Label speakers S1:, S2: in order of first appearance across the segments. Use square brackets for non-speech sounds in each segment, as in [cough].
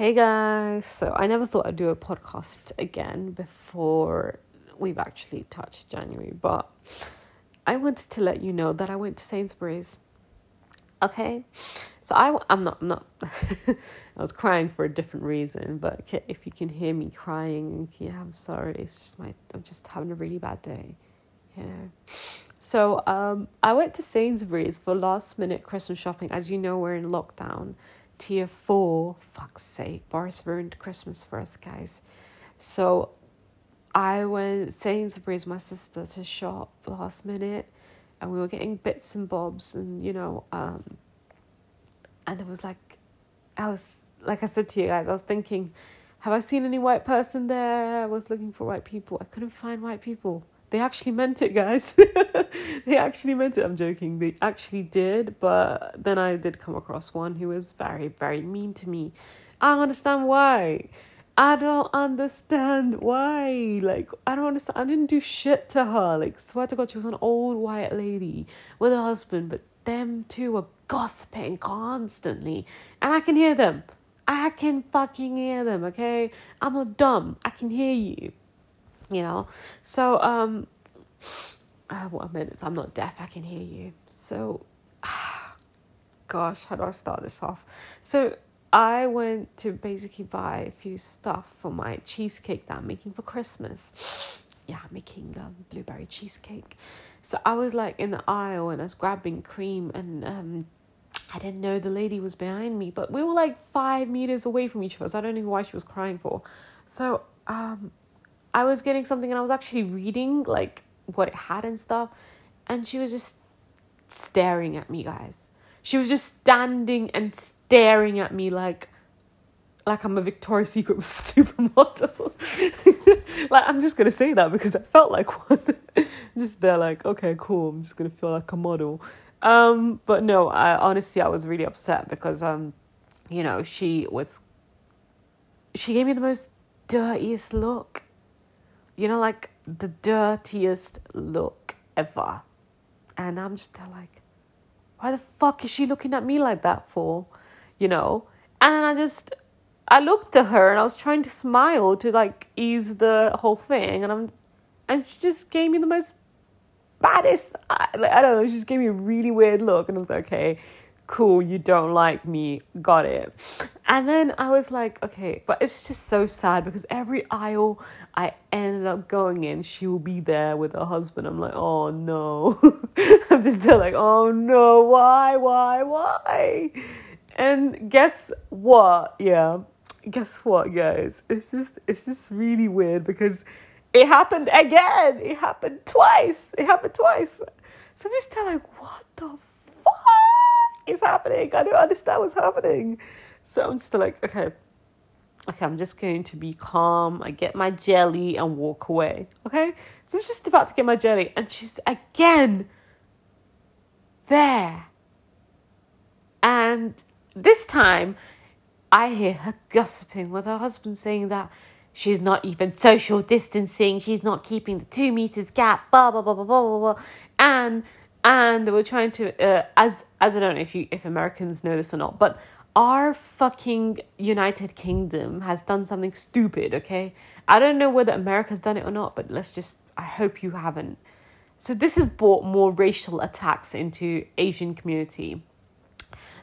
S1: Hey guys, so I never thought I'd do a podcast again before we've actually touched January, but I wanted to let you know that I went to Sainsbury's. Okay, so I I'm not I'm not [laughs] I was crying for a different reason, but if you can hear me crying, yeah, I'm sorry. It's just my I'm just having a really bad day, you know. So um, I went to Sainsbury's for last minute Christmas shopping. As you know, we're in lockdown tier four. Fuck's sake, Boris ruined Christmas for us, guys. So I went Sainsbury's my sister to shop last minute, and we were getting bits and bobs, and you know, um, and it was like, I was like I said to you guys, I was thinking, have I seen any white person there? I was looking for white people. I couldn't find white people. They actually meant it, guys. [laughs] they actually meant it. I'm joking. They actually did, but then I did come across one who was very, very mean to me. I don't understand why. I don't understand why. Like, I don't understand. I didn't do shit to her. Like, swear to God, she was an old white lady with a husband, but them two were gossiping constantly. And I can hear them. I can fucking hear them, okay? I'm not dumb. I can hear you you know so um [sighs] what minutes i'm not deaf i can hear you so [sighs] gosh how do i start this off so i went to basically buy a few stuff for my cheesecake that i'm making for christmas [sniffs] yeah i'm making um, blueberry cheesecake so i was like in the aisle and i was grabbing cream and um I didn't know the lady was behind me, but we were like five meters away from each other. So I don't know why she was crying for. So um, I was getting something and I was actually reading like what it had and stuff. And she was just staring at me, guys. She was just standing and staring at me like like I'm a Victoria's Secret [laughs] supermodel. [laughs] like I'm just gonna say that because I felt like one. [laughs] just there, like okay, cool. I'm just gonna feel like a model. Um, but no, I honestly I was really upset because um, you know, she was. She gave me the most dirtiest look you know, like the dirtiest look ever. And I'm there like, why the fuck is she looking at me like that for? You know? And then I just, I looked at her and I was trying to smile to like ease the whole thing. And I'm, and she just gave me the most baddest, like, I don't know, she just gave me a really weird look. And I was like, okay, cool, you don't like me, got it. And then I was like, okay, but it's just so sad because every aisle I ended up going in, she will be there with her husband. I'm like, oh no. [laughs] I'm just there like, oh no, why, why, why? And guess what? Yeah. Guess what, guys? It's just it's just really weird because it happened again. It happened twice. It happened twice. So I'm just like, what the is happening? I don't understand what's happening. So I'm just like, okay, okay, I'm just going to be calm. I get my jelly and walk away. Okay? So I'm just about to get my jelly, and she's again there. And this time, I hear her gossiping with her husband saying that she's not even social distancing, she's not keeping the two meters gap, blah, blah, blah, blah, blah, blah, blah. And and they were trying to uh, as as I don't know if you if Americans know this or not, but our fucking United Kingdom has done something stupid, okay? I don't know whether America's done it or not, but let's just I hope you haven't. So this has brought more racial attacks into Asian community.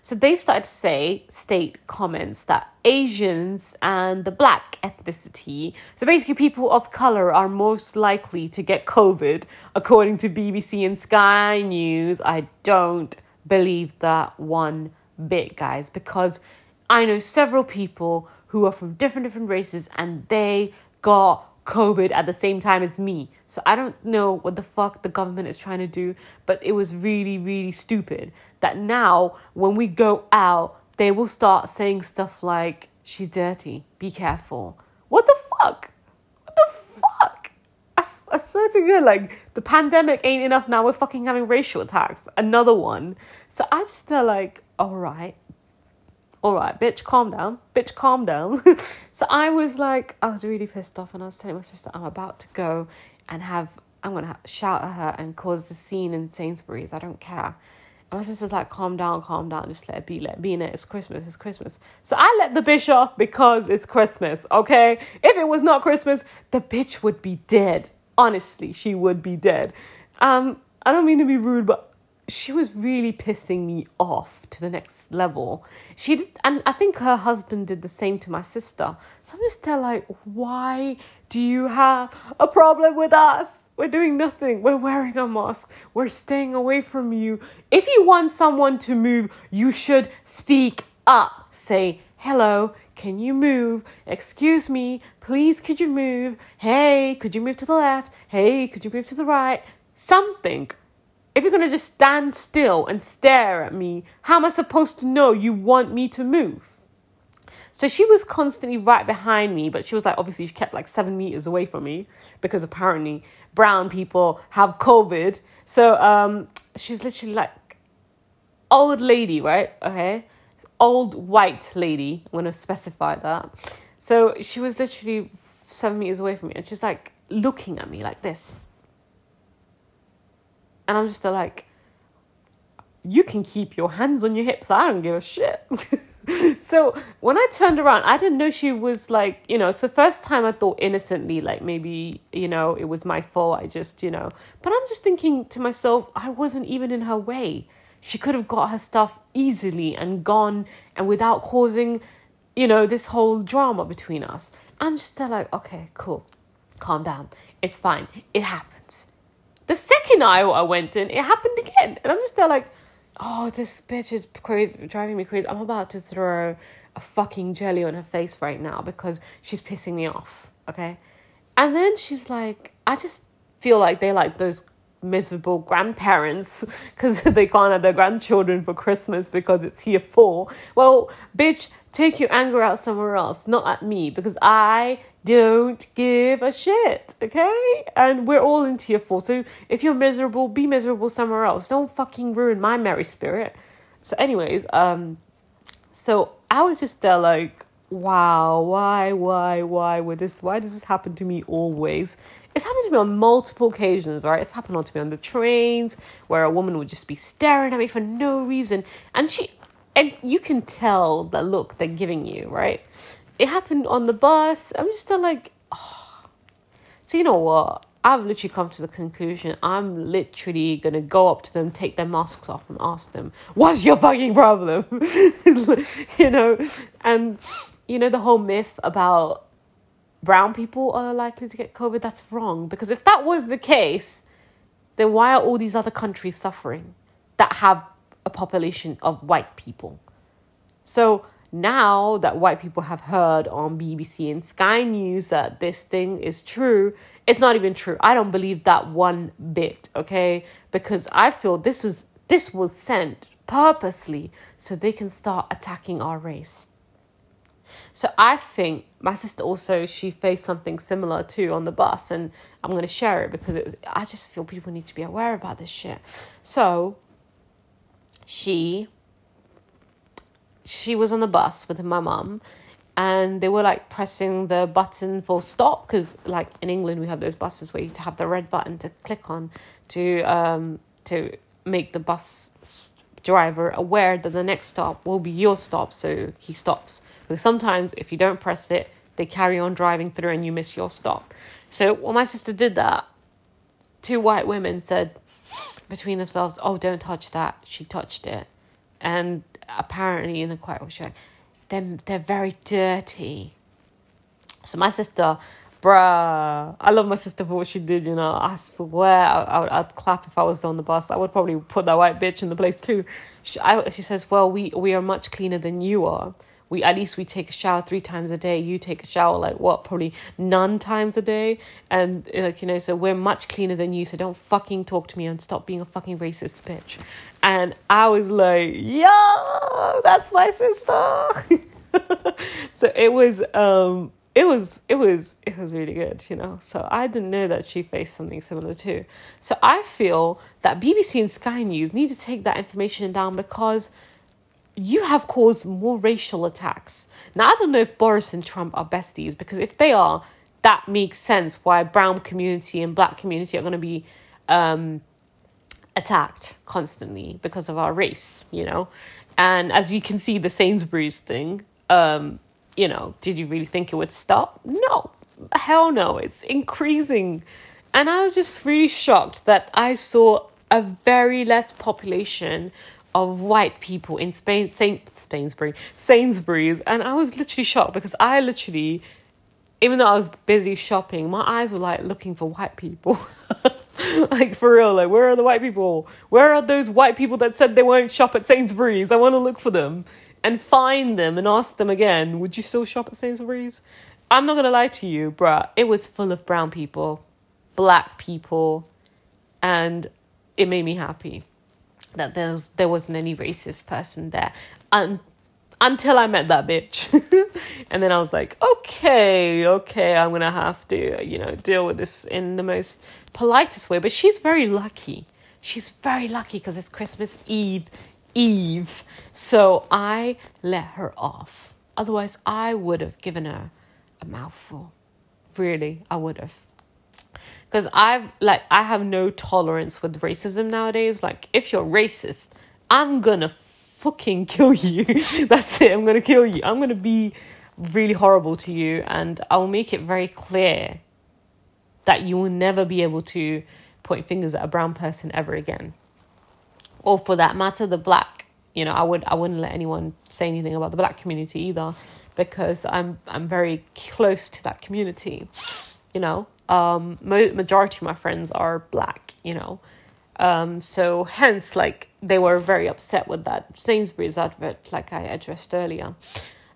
S1: So they've started to say, state comments that Asians and the black ethnicity, so basically people of color, are most likely to get COVID, according to BBC and Sky News. I don't believe that one bit, guys, because I know several people who are from different different races and they got COVID at the same time as me. So I don't know what the fuck the government is trying to do, but it was really, really stupid that now when we go out, they will start saying stuff like, she's dirty, be careful. What the fuck? What the fuck? I, I swear to God, like, the pandemic ain't enough now. We're fucking having racial attacks. Another one. So I just feel like, all right, all right, bitch, calm down. Bitch, calm down. [laughs] so I was like, I was really pissed off, and I was telling my sister, I'm about to go and have, I'm going to shout at her and cause a scene in Sainsbury's. I don't care. And my sister's like, calm down, calm down, just let it be, let it be in it. It's Christmas, it's Christmas. So I let the bitch off because it's Christmas, okay? If it was not Christmas, the bitch would be dead. Honestly, she would be dead. Um, I don't mean to be rude, but she was really pissing me off to the next level. She did, and I think her husband did the same to my sister. So I'm just there like, why do you have a problem with us? We're doing nothing. We're wearing a mask. We're staying away from you. If you want someone to move, you should speak up. Say, hello, can you move? Excuse me, please, could you move? Hey, could you move to the left? Hey, could you move to the right? Something. If you're going to just stand still and stare at me, how am I supposed to know you want me to move? So she was constantly right behind me, but she was like, obviously, she kept like seven meters away from me because apparently brown people have COVID. So um, she's literally like old lady, right? Okay, old white lady. I'm gonna specify that. So she was literally seven meters away from me, and she's like looking at me like this, and I'm just like, you can keep your hands on your hips. I don't give a shit. [laughs] so when I turned around, I didn't know she was like, you know, so first time I thought innocently, like maybe, you know, it was my fault. I just, you know, but I'm just thinking to myself, I wasn't even in her way. She could have got her stuff easily and gone and without causing, you know, this whole drama between us. I'm just like, okay, cool, calm down. It's fine. It happens. The second aisle I went in, it happened again. And I'm just there like, oh, this bitch is crazy, driving me crazy. I'm about to throw a fucking jelly on her face right now because she's pissing me off. Okay. And then she's like, I just feel like they like those miserable grandparents [laughs] because [laughs] they can't have their grandchildren for Christmas because it's tier four. Well, bitch, take your anger out somewhere else, not at me, because I don't give a shit, okay? And we're all in tier four. So if you're miserable, be miserable somewhere else. Don't fucking ruin my merry spirit. So, anyways, um, so I was just there like, wow, why, why, why would this, why does this happen to me always? It's happened to me on multiple occasions, right? It's happened to me on the trains where a woman would just be staring at me for no reason. And she, and you can tell the look they're giving you, right? it happened on the bus. I'm just still like, oh. so you know what? I've literally come to the conclusion. I'm literally gonna go up to them, take their masks off, and ask them, "What's your fucking problem?" [laughs] you know, and you know the whole myth about brown people are likely to get COVID. That's wrong because if that was the case, then why are all these other countries suffering that have a population of white people? So now that white people have heard on BBC and Sky News that this thing is true, it's not even true. I don't believe that one bit, okay? Because I feel this was this was sent purposely so they can start attacking our race. So I think my sister also she faced something similar too on the bus, and I'm gonna share it because it was. I just feel people need to be aware about this shit. So she she was on the bus with my mum and they were like pressing the button for stop because like in england we have those buses where you have the red button to click on to um to make the bus driver aware that the next stop will be your stop so he stops. Because sometimes if you don't press it they carry on driving through and you miss your stop. So when my sister did that two white women said between themselves oh don't touch that she touched it and apparently in the quiet like, they're, they're very dirty. So my sister, bruh, I love my sister for what she did, you know. I swear I, I would, I'd clap if I was on the bus. I would probably put that white bitch in the place too. She, I, she says, well, we, we are much cleaner than you are we at least we take a shower three times a day. You take a shower like what probably none times a day? And like you know so we're much cleaner than you so don't fucking talk to me and stop being a fucking racist bitch. And i was like yo that's my sister. [laughs] So it was um it was it was it was really good you know? So i didn't know that she faced something similar too. So i feel that bbc and sky news need to take that information down because you have caused more racial attacks. Now, I don't know if Boris and Trump are besties because if they are, that makes sense why brown community and black community are going to be um, attacked constantly because of our race, you know. And as you can see, the Sainsbury's thing, um, you know, did you really think it would stop? No, hell no, it's increasing. And I was just really shocked that I saw a very less population of white people in Spain, Saint Sainsbury, Sainsbury's, and I was literally shocked because I literally, even though I was busy shopping, my eyes were like looking for white people. [laughs] like for real, like where are the white people? Where are those white people that said they won't shop at Sainsbury's? I want to look for them and find them and ask them again, would you still shop at Sainsbury's? I'm not gonna lie to you, bruh. It was full of brown people, black people, and it made me happy that there was there wasn't any racist person there. Um, until I met that bitch. [laughs] and then I was like, okay, okay, I'm gonna have to, you know, deal with this in the most politest way. But she's very lucky. She's very lucky because it's Christmas Eve Eve. So I let her off. Otherwise I would have given her a mouthful. Really, I would have. Because I've like I have no tolerance with racism nowadays. Like if you're racist, I'm gonna fucking [laughs] kill you. [laughs] That's it. I'm gonna kill you. I'm gonna be really horrible to you, and I'll make it very clear that you will never be able to point fingers at a brown person ever again, or for that matter, the black. You know, I would I wouldn't let anyone say anything about the black community either, because I'm I'm very close to that community. You know, um, majority of my friends are black. You know, um, so hence, like they were very upset with that Sainsbury's advert, like I addressed earlier.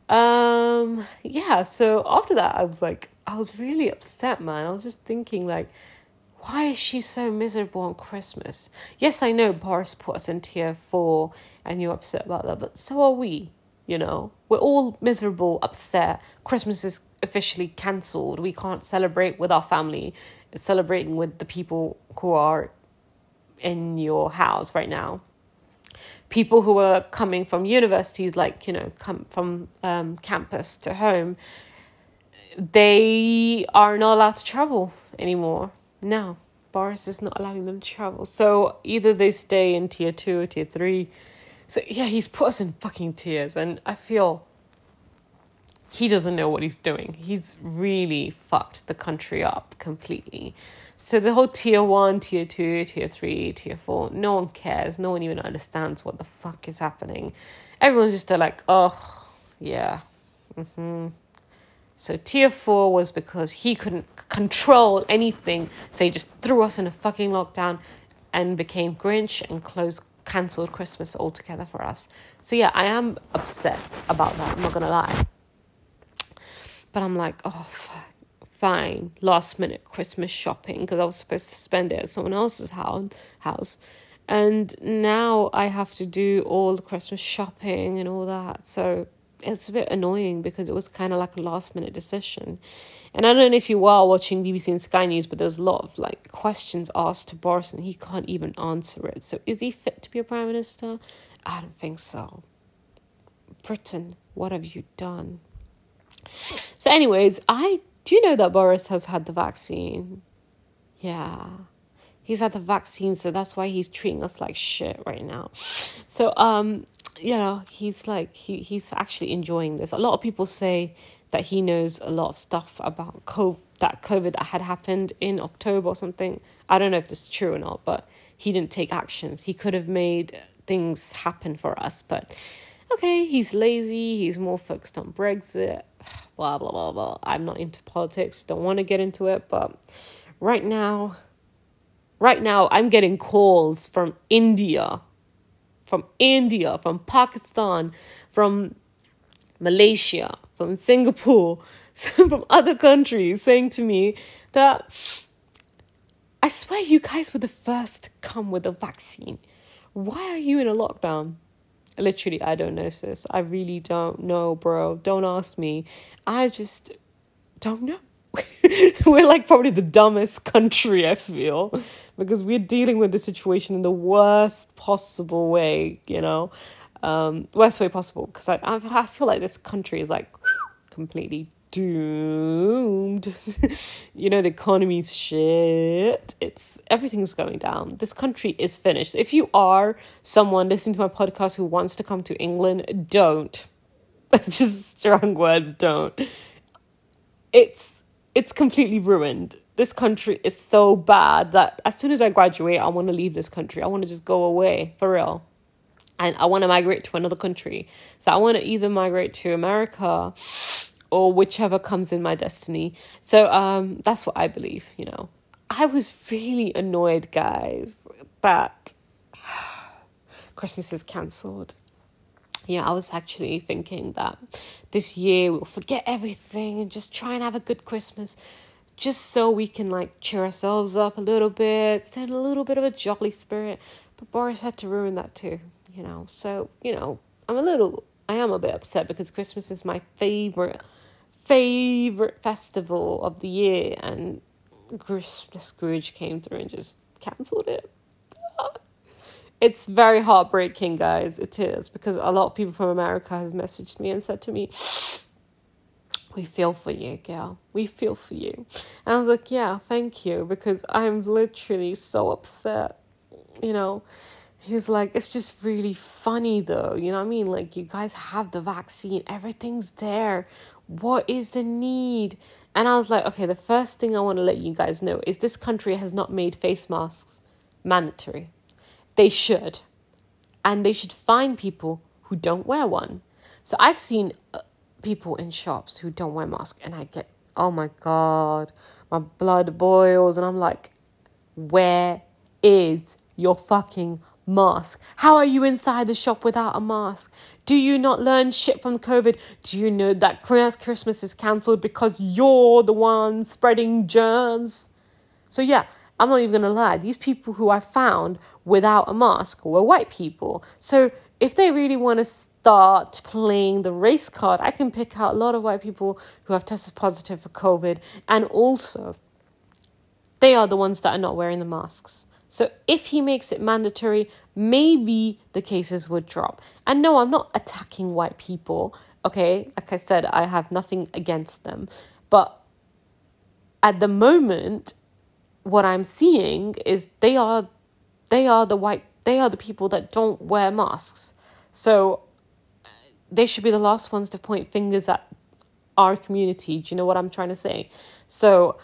S1: Um, yeah. So after that, I was like, I was really upset, man. I was just thinking, like, why is she so miserable on Christmas? Yes, I know Boris put us in tier four, and you're upset about that, but so are we. You know, we're all miserable, upset. Christmas is officially cancelled. We can't celebrate with our family, celebrating with the people who are in your house right now. People who are coming from universities like you know come from um, campus to home they are not allowed to travel anymore. Now boris is not allowing them to travel. So either they stay in tier 2 or tier 3 so yeah he's put us in fucking tears and i feel he doesn't know what he's doing he's really fucked the country up completely so the whole tier one, tier two, tier three, tier four, no one cares. No one even understands what the fuck is happening. Everyone's just like, oh, yeah. Mm-hmm. So tier four was because he couldn't control anything. So he just threw us in a fucking lockdown and became Grinch and closed, cancelled Christmas altogether for us. So yeah, I am upset about that. I'm not gonna lie. But I'm like, oh, fuck fine last minute Christmas shopping because I was supposed to spend it at someone else's house. And now I have to do all the Christmas shopping and all that. So it's a bit annoying because it was kind of like a last minute decision. And I don't know if you are watching BBC and Sky News, but there's a lot of like questions asked to Boris and he can't even answer it. So is he fit to be a prime minister? I don't think so. Britain, what have you done? So, anyways, I do you know that Boris has had the vaccine? Yeah. He's had the vaccine, so that's why he's treating us like shit right now. So, um, you know, he's like he he's actually enjoying this. A lot of people say that he knows a lot of stuff about COVID, that COVID that had happened in October or something. I don't know if this is true or not, but he didn't take actions. He could have made things happen for us, but okay, he's lazy, he's more focused on Brexit, [sighs] blah, blah, blah, blah. I'm not into politics, don't want to get into it, but right now, right now, I'm getting calls from India, from India, from Pakistan, from Malaysia, from Singapore, [laughs] from other countries saying to me that I swear you guys were the first to come with a vaccine. Why are you in a lockdown? Literally, I don't know, sis. I really don't know, bro. Don't ask me. I just don't know. [laughs] we're like probably the dumbest country, I feel, because we're dealing with the situation in the worst possible way, you know, um, worst way possible. Because I, I feel like this country is like completely doomed. [laughs] you know, the economy's shit. It's everything's going down. This country is finished. If you are someone listening to my podcast who wants to come to England, don't. [laughs] Just strong words, don't. It's it's completely ruined. This country is so bad that as soon as I graduate, I want to leave this country. I want to just go away for real. And I want to migrate to another country. So I want to either migrate to America or whichever comes in my destiny. So um, that's what I believe, you know. I was really annoyed, guys, that [sighs] Christmas is cancelled. Yeah, I was actually thinking that this year we'll forget everything and just try and have a good Christmas just so we can like cheer ourselves up a little bit, stay in a little bit of a jolly spirit. But Boris had to ruin that too, you know. So, you know, I'm a little I am a bit upset because Christmas is my favorite favorite festival of the year, and Scrooge came through and just cancelled it. Ah. It's very heartbreaking, guys. It is because a lot of people from America has messaged me and said to me, "We feel for you, girl. We feel for you." And I was like, "Yeah, thank you," because I'm literally so upset. You know, he's like, it's just really funny though. You know what I mean? Like, you guys have the vaccine, everything's there. What is the need? And I was like, okay, the first thing I want to let you guys know is this country has not made face masks mandatory. They should. And they should find people who don't wear one. So I've seen uh, people in shops who don't wear masks, and I get, oh my God, my blood boils. And I'm like, where is your fucking mask? How are you inside the shop without a mask? Do you not learn shit from COVID? Do you know that Christmas is cancelled because you're the one spreading germs? So, yeah, I'm not even gonna lie, these people who I found without a mask were white people. So, if they really want to start playing the race card, I can pick out a lot of white people who have tested positive for COVID, and also they are the ones that are not wearing the masks. So if he makes it mandatory, maybe the cases would drop. And no, I'm not attacking white people. Okay, like I said, I have nothing against them. But at the moment, what I'm seeing is they are they are the white they are the people that don't wear masks. So uh, they should be the last ones to point fingers at our community. Do you know what I'm trying to say? So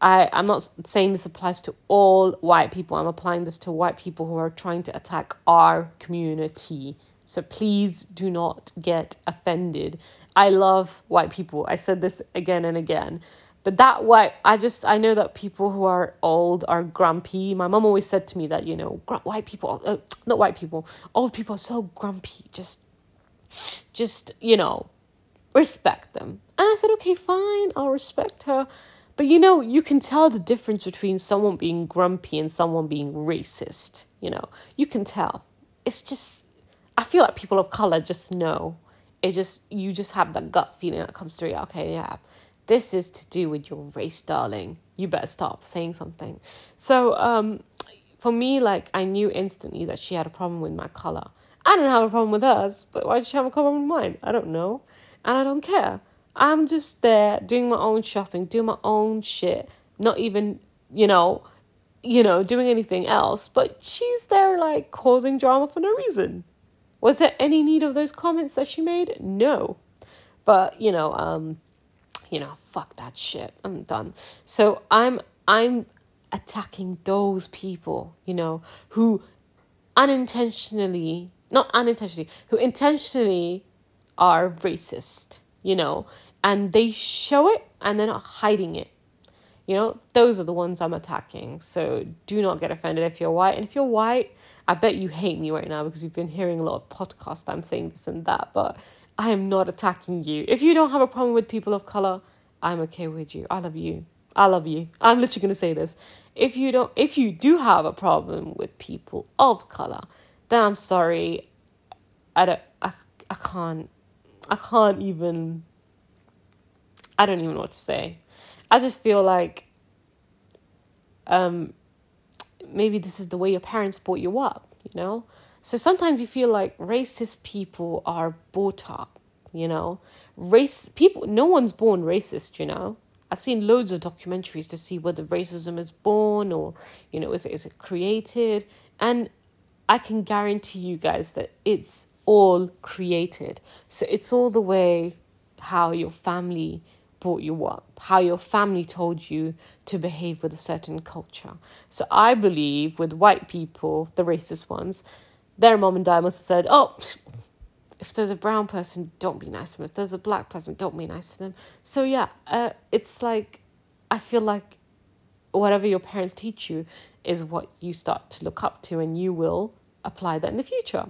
S1: I, I'm not saying this applies to all white people. I'm applying this to white people who are trying to attack our community. So please do not get offended. I love white people. I said this again and again. But that white, I just, I know that people who are old are grumpy. My mom always said to me that, you know, white people, uh, not white people, old people are so grumpy. Just, just, you know, respect them. And I said, okay, fine, I'll respect her. But you know, you can tell the difference between someone being grumpy and someone being racist. You know, you can tell. It's just, I feel like people of color just know. It just, you just have that gut feeling that comes through. Okay, yeah, this is to do with your race, darling. You better stop saying something. So, um, for me, like, I knew instantly that she had a problem with my color. I didn't have a problem with hers, but why did she have a problem with mine? I don't know. And I don't care. I'm just there doing my own shopping, doing my own shit, not even, you know, you know, doing anything else, but she's there like causing drama for no reason. Was there any need of those comments that she made? No. But, you know, um you know, fuck that shit. I'm done. So I'm I'm attacking those people, you know, who unintentionally, not unintentionally, who intentionally are racist, you know, and they show it and they're not hiding it. You know, those are the ones I'm attacking. So do not get offended if you're white. And if you're white, I bet you hate me right now because you've been hearing a lot of podcasts. I'm saying this and that, but I am not attacking you. If you don't have a problem with people of color, I'm okay with you. I love you. I love you. I'm literally gonna say this. If you don't, if you do have a problem with people of color, then I'm sorry. I don't. I, I can't. I can't even I don't even know what to say. I just feel like um, maybe this is the way your parents brought you up, you know? So sometimes you feel like racist people are brought up you know. Race people no one's born racist, you know. I've seen loads of documentaries to see whether racism is born or, you know, is, is it created? And I can guarantee you guys that it's all created. So it's all the way how your family brought you up, how your family told you to behave with a certain culture. So I believe with white people, the racist ones, their mom and dad must have said, oh, [sniffs] if there's a brown person, don't be nice to them. If there's a black person, don't be nice to them. So yeah, uh, it's like I feel like whatever your parents teach you is what you start to look up to, and you will apply that in the future.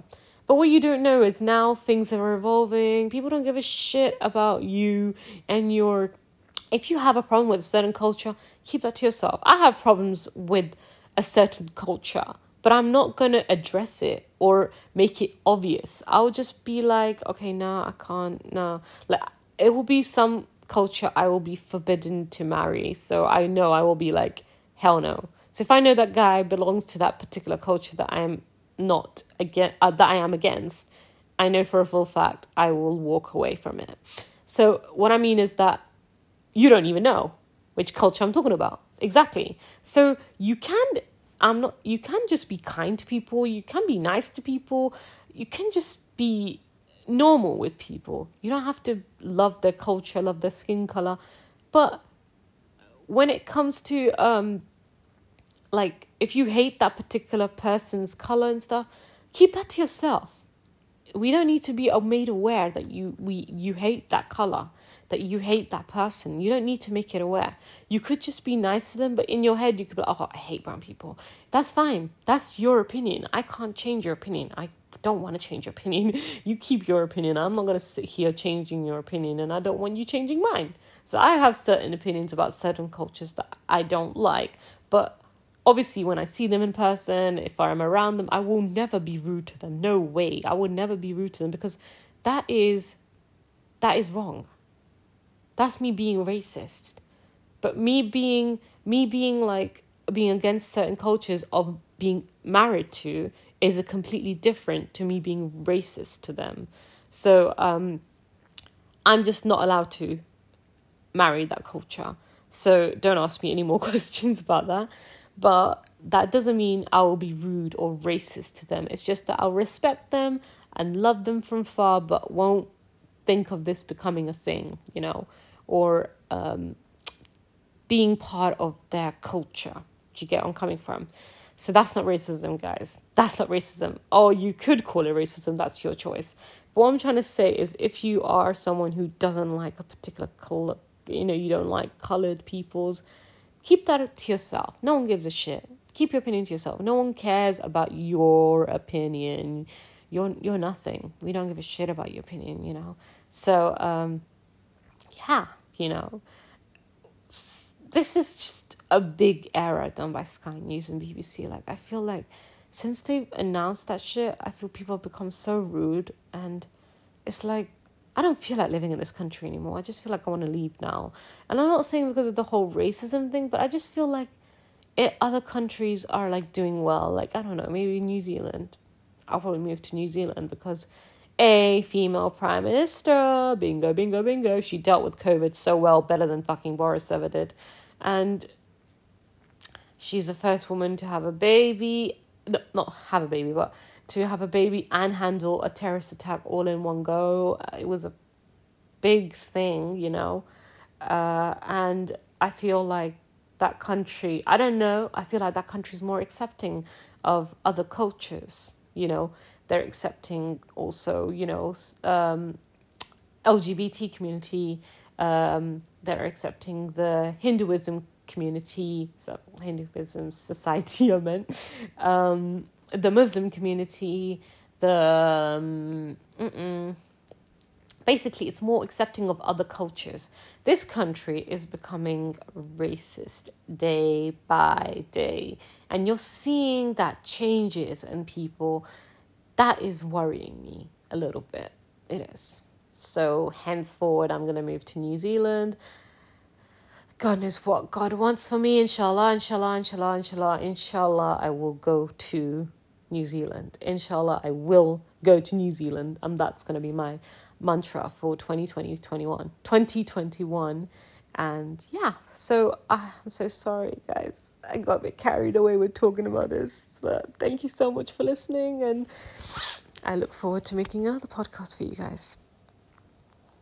S1: But what you don't know is now things are evolving. People don't give a shit about you and your. If you have a problem with a certain culture, keep that to yourself. I have problems with a certain culture, but I'm not to address it or make it obvious. I'll just be like, okay, no, I can't, no. Like, it will be some culture I will be forbidden to marry. So I know I will be like, hell no. So if I know that guy belongs to that particular culture that I'm not again uh, that I am against, I know for a full fact I will walk away from it. So what I mean is that you don't even know which culture I'm talking about. Exactly. So you can I'm not you can just be kind to people, you can be nice to people, you can just be normal with people. You don't have to love their culture, love their skin color. But when it comes to um like if you hate that particular person's color and stuff, keep that to yourself. We don't need to be made aware that you we you hate that color, that you hate that person. You don't need to make it aware. You could just be nice to them, but in your head you could be like, "Oh, I hate brown people." That's fine. That's your opinion. I can't change your opinion. I don't want to change your opinion. [laughs] You keep your opinion. I'm not going to sit here changing your opinion, and I don't want you changing mine. So I have certain opinions about certain cultures that I don't like, but obviously when I see them in person, if I'm around them, I will never be rude to them. No way. I would never be rude to them because that is that is wrong. That's me being racist. But me being me being like being against certain cultures of being married to is a completely different to me being racist to them. So um I'm just not allowed to marry that culture. So don't ask me any more [laughs] questions about that. But that doesn't mean I will be rude or racist to them. It's just that I'll respect them and love them from far, but won't think of this becoming a thing, you know, or um, being part of their culture. Do you get where I'm coming from? So that's not racism, guys. That's not racism. Oh, you could call it racism, that's your choice. But what I'm trying to say is if you are someone who doesn't like a particular color, you know, you don't like colored people's keep that to yourself. No one gives a shit. Keep your opinion to yourself. No one cares about your opinion. You're you're nothing. We don't give a shit about your opinion, you know. So um yeah, you know. This is just a big error done by Sky News and BBC. Like I feel like since they've announced that shit, I feel people have become so rude and it's like I don't feel like living in this country anymore. I just feel like I want to leave now. And I'm not saying because of the whole racism thing, but I just feel like it, other countries are like doing well. Like, I don't know, maybe New Zealand. I'll probably move to New Zealand because a female prime minister, bingo, bingo, bingo. She dealt with COVID so well, better than fucking Boris ever did. And she's the first woman to have a baby. No, not have a baby, but to have a baby and handle a terrorist attack all in one go. Uh, it was a big thing, you know. Uh, and I feel like that country, I don't know, I feel like that country is more accepting of other cultures, you know. They're accepting also, you know, um, LGBT community. Um, they're accepting the Hinduism community, so Hinduism society, [laughs] I meant. Um, the Muslim community, the um, basically it's more accepting of other cultures. This country is becoming racist day by day, and you're seeing that changes in people. That is worrying me a little bit. It is. So henceforward, I'm gonna move to New Zealand. God knows what God wants for me, inshallah, inshallah, inshallah, inshallah, inshallah, I will go to New Zealand. Inshallah, I will go to New Zealand, and that's going to be my mantra for 2020 2021 and yeah so uh, i'm so sorry guys. I got a bit carried away with talking about this but thank you so much for listening and i look forward to making another podcast for you guys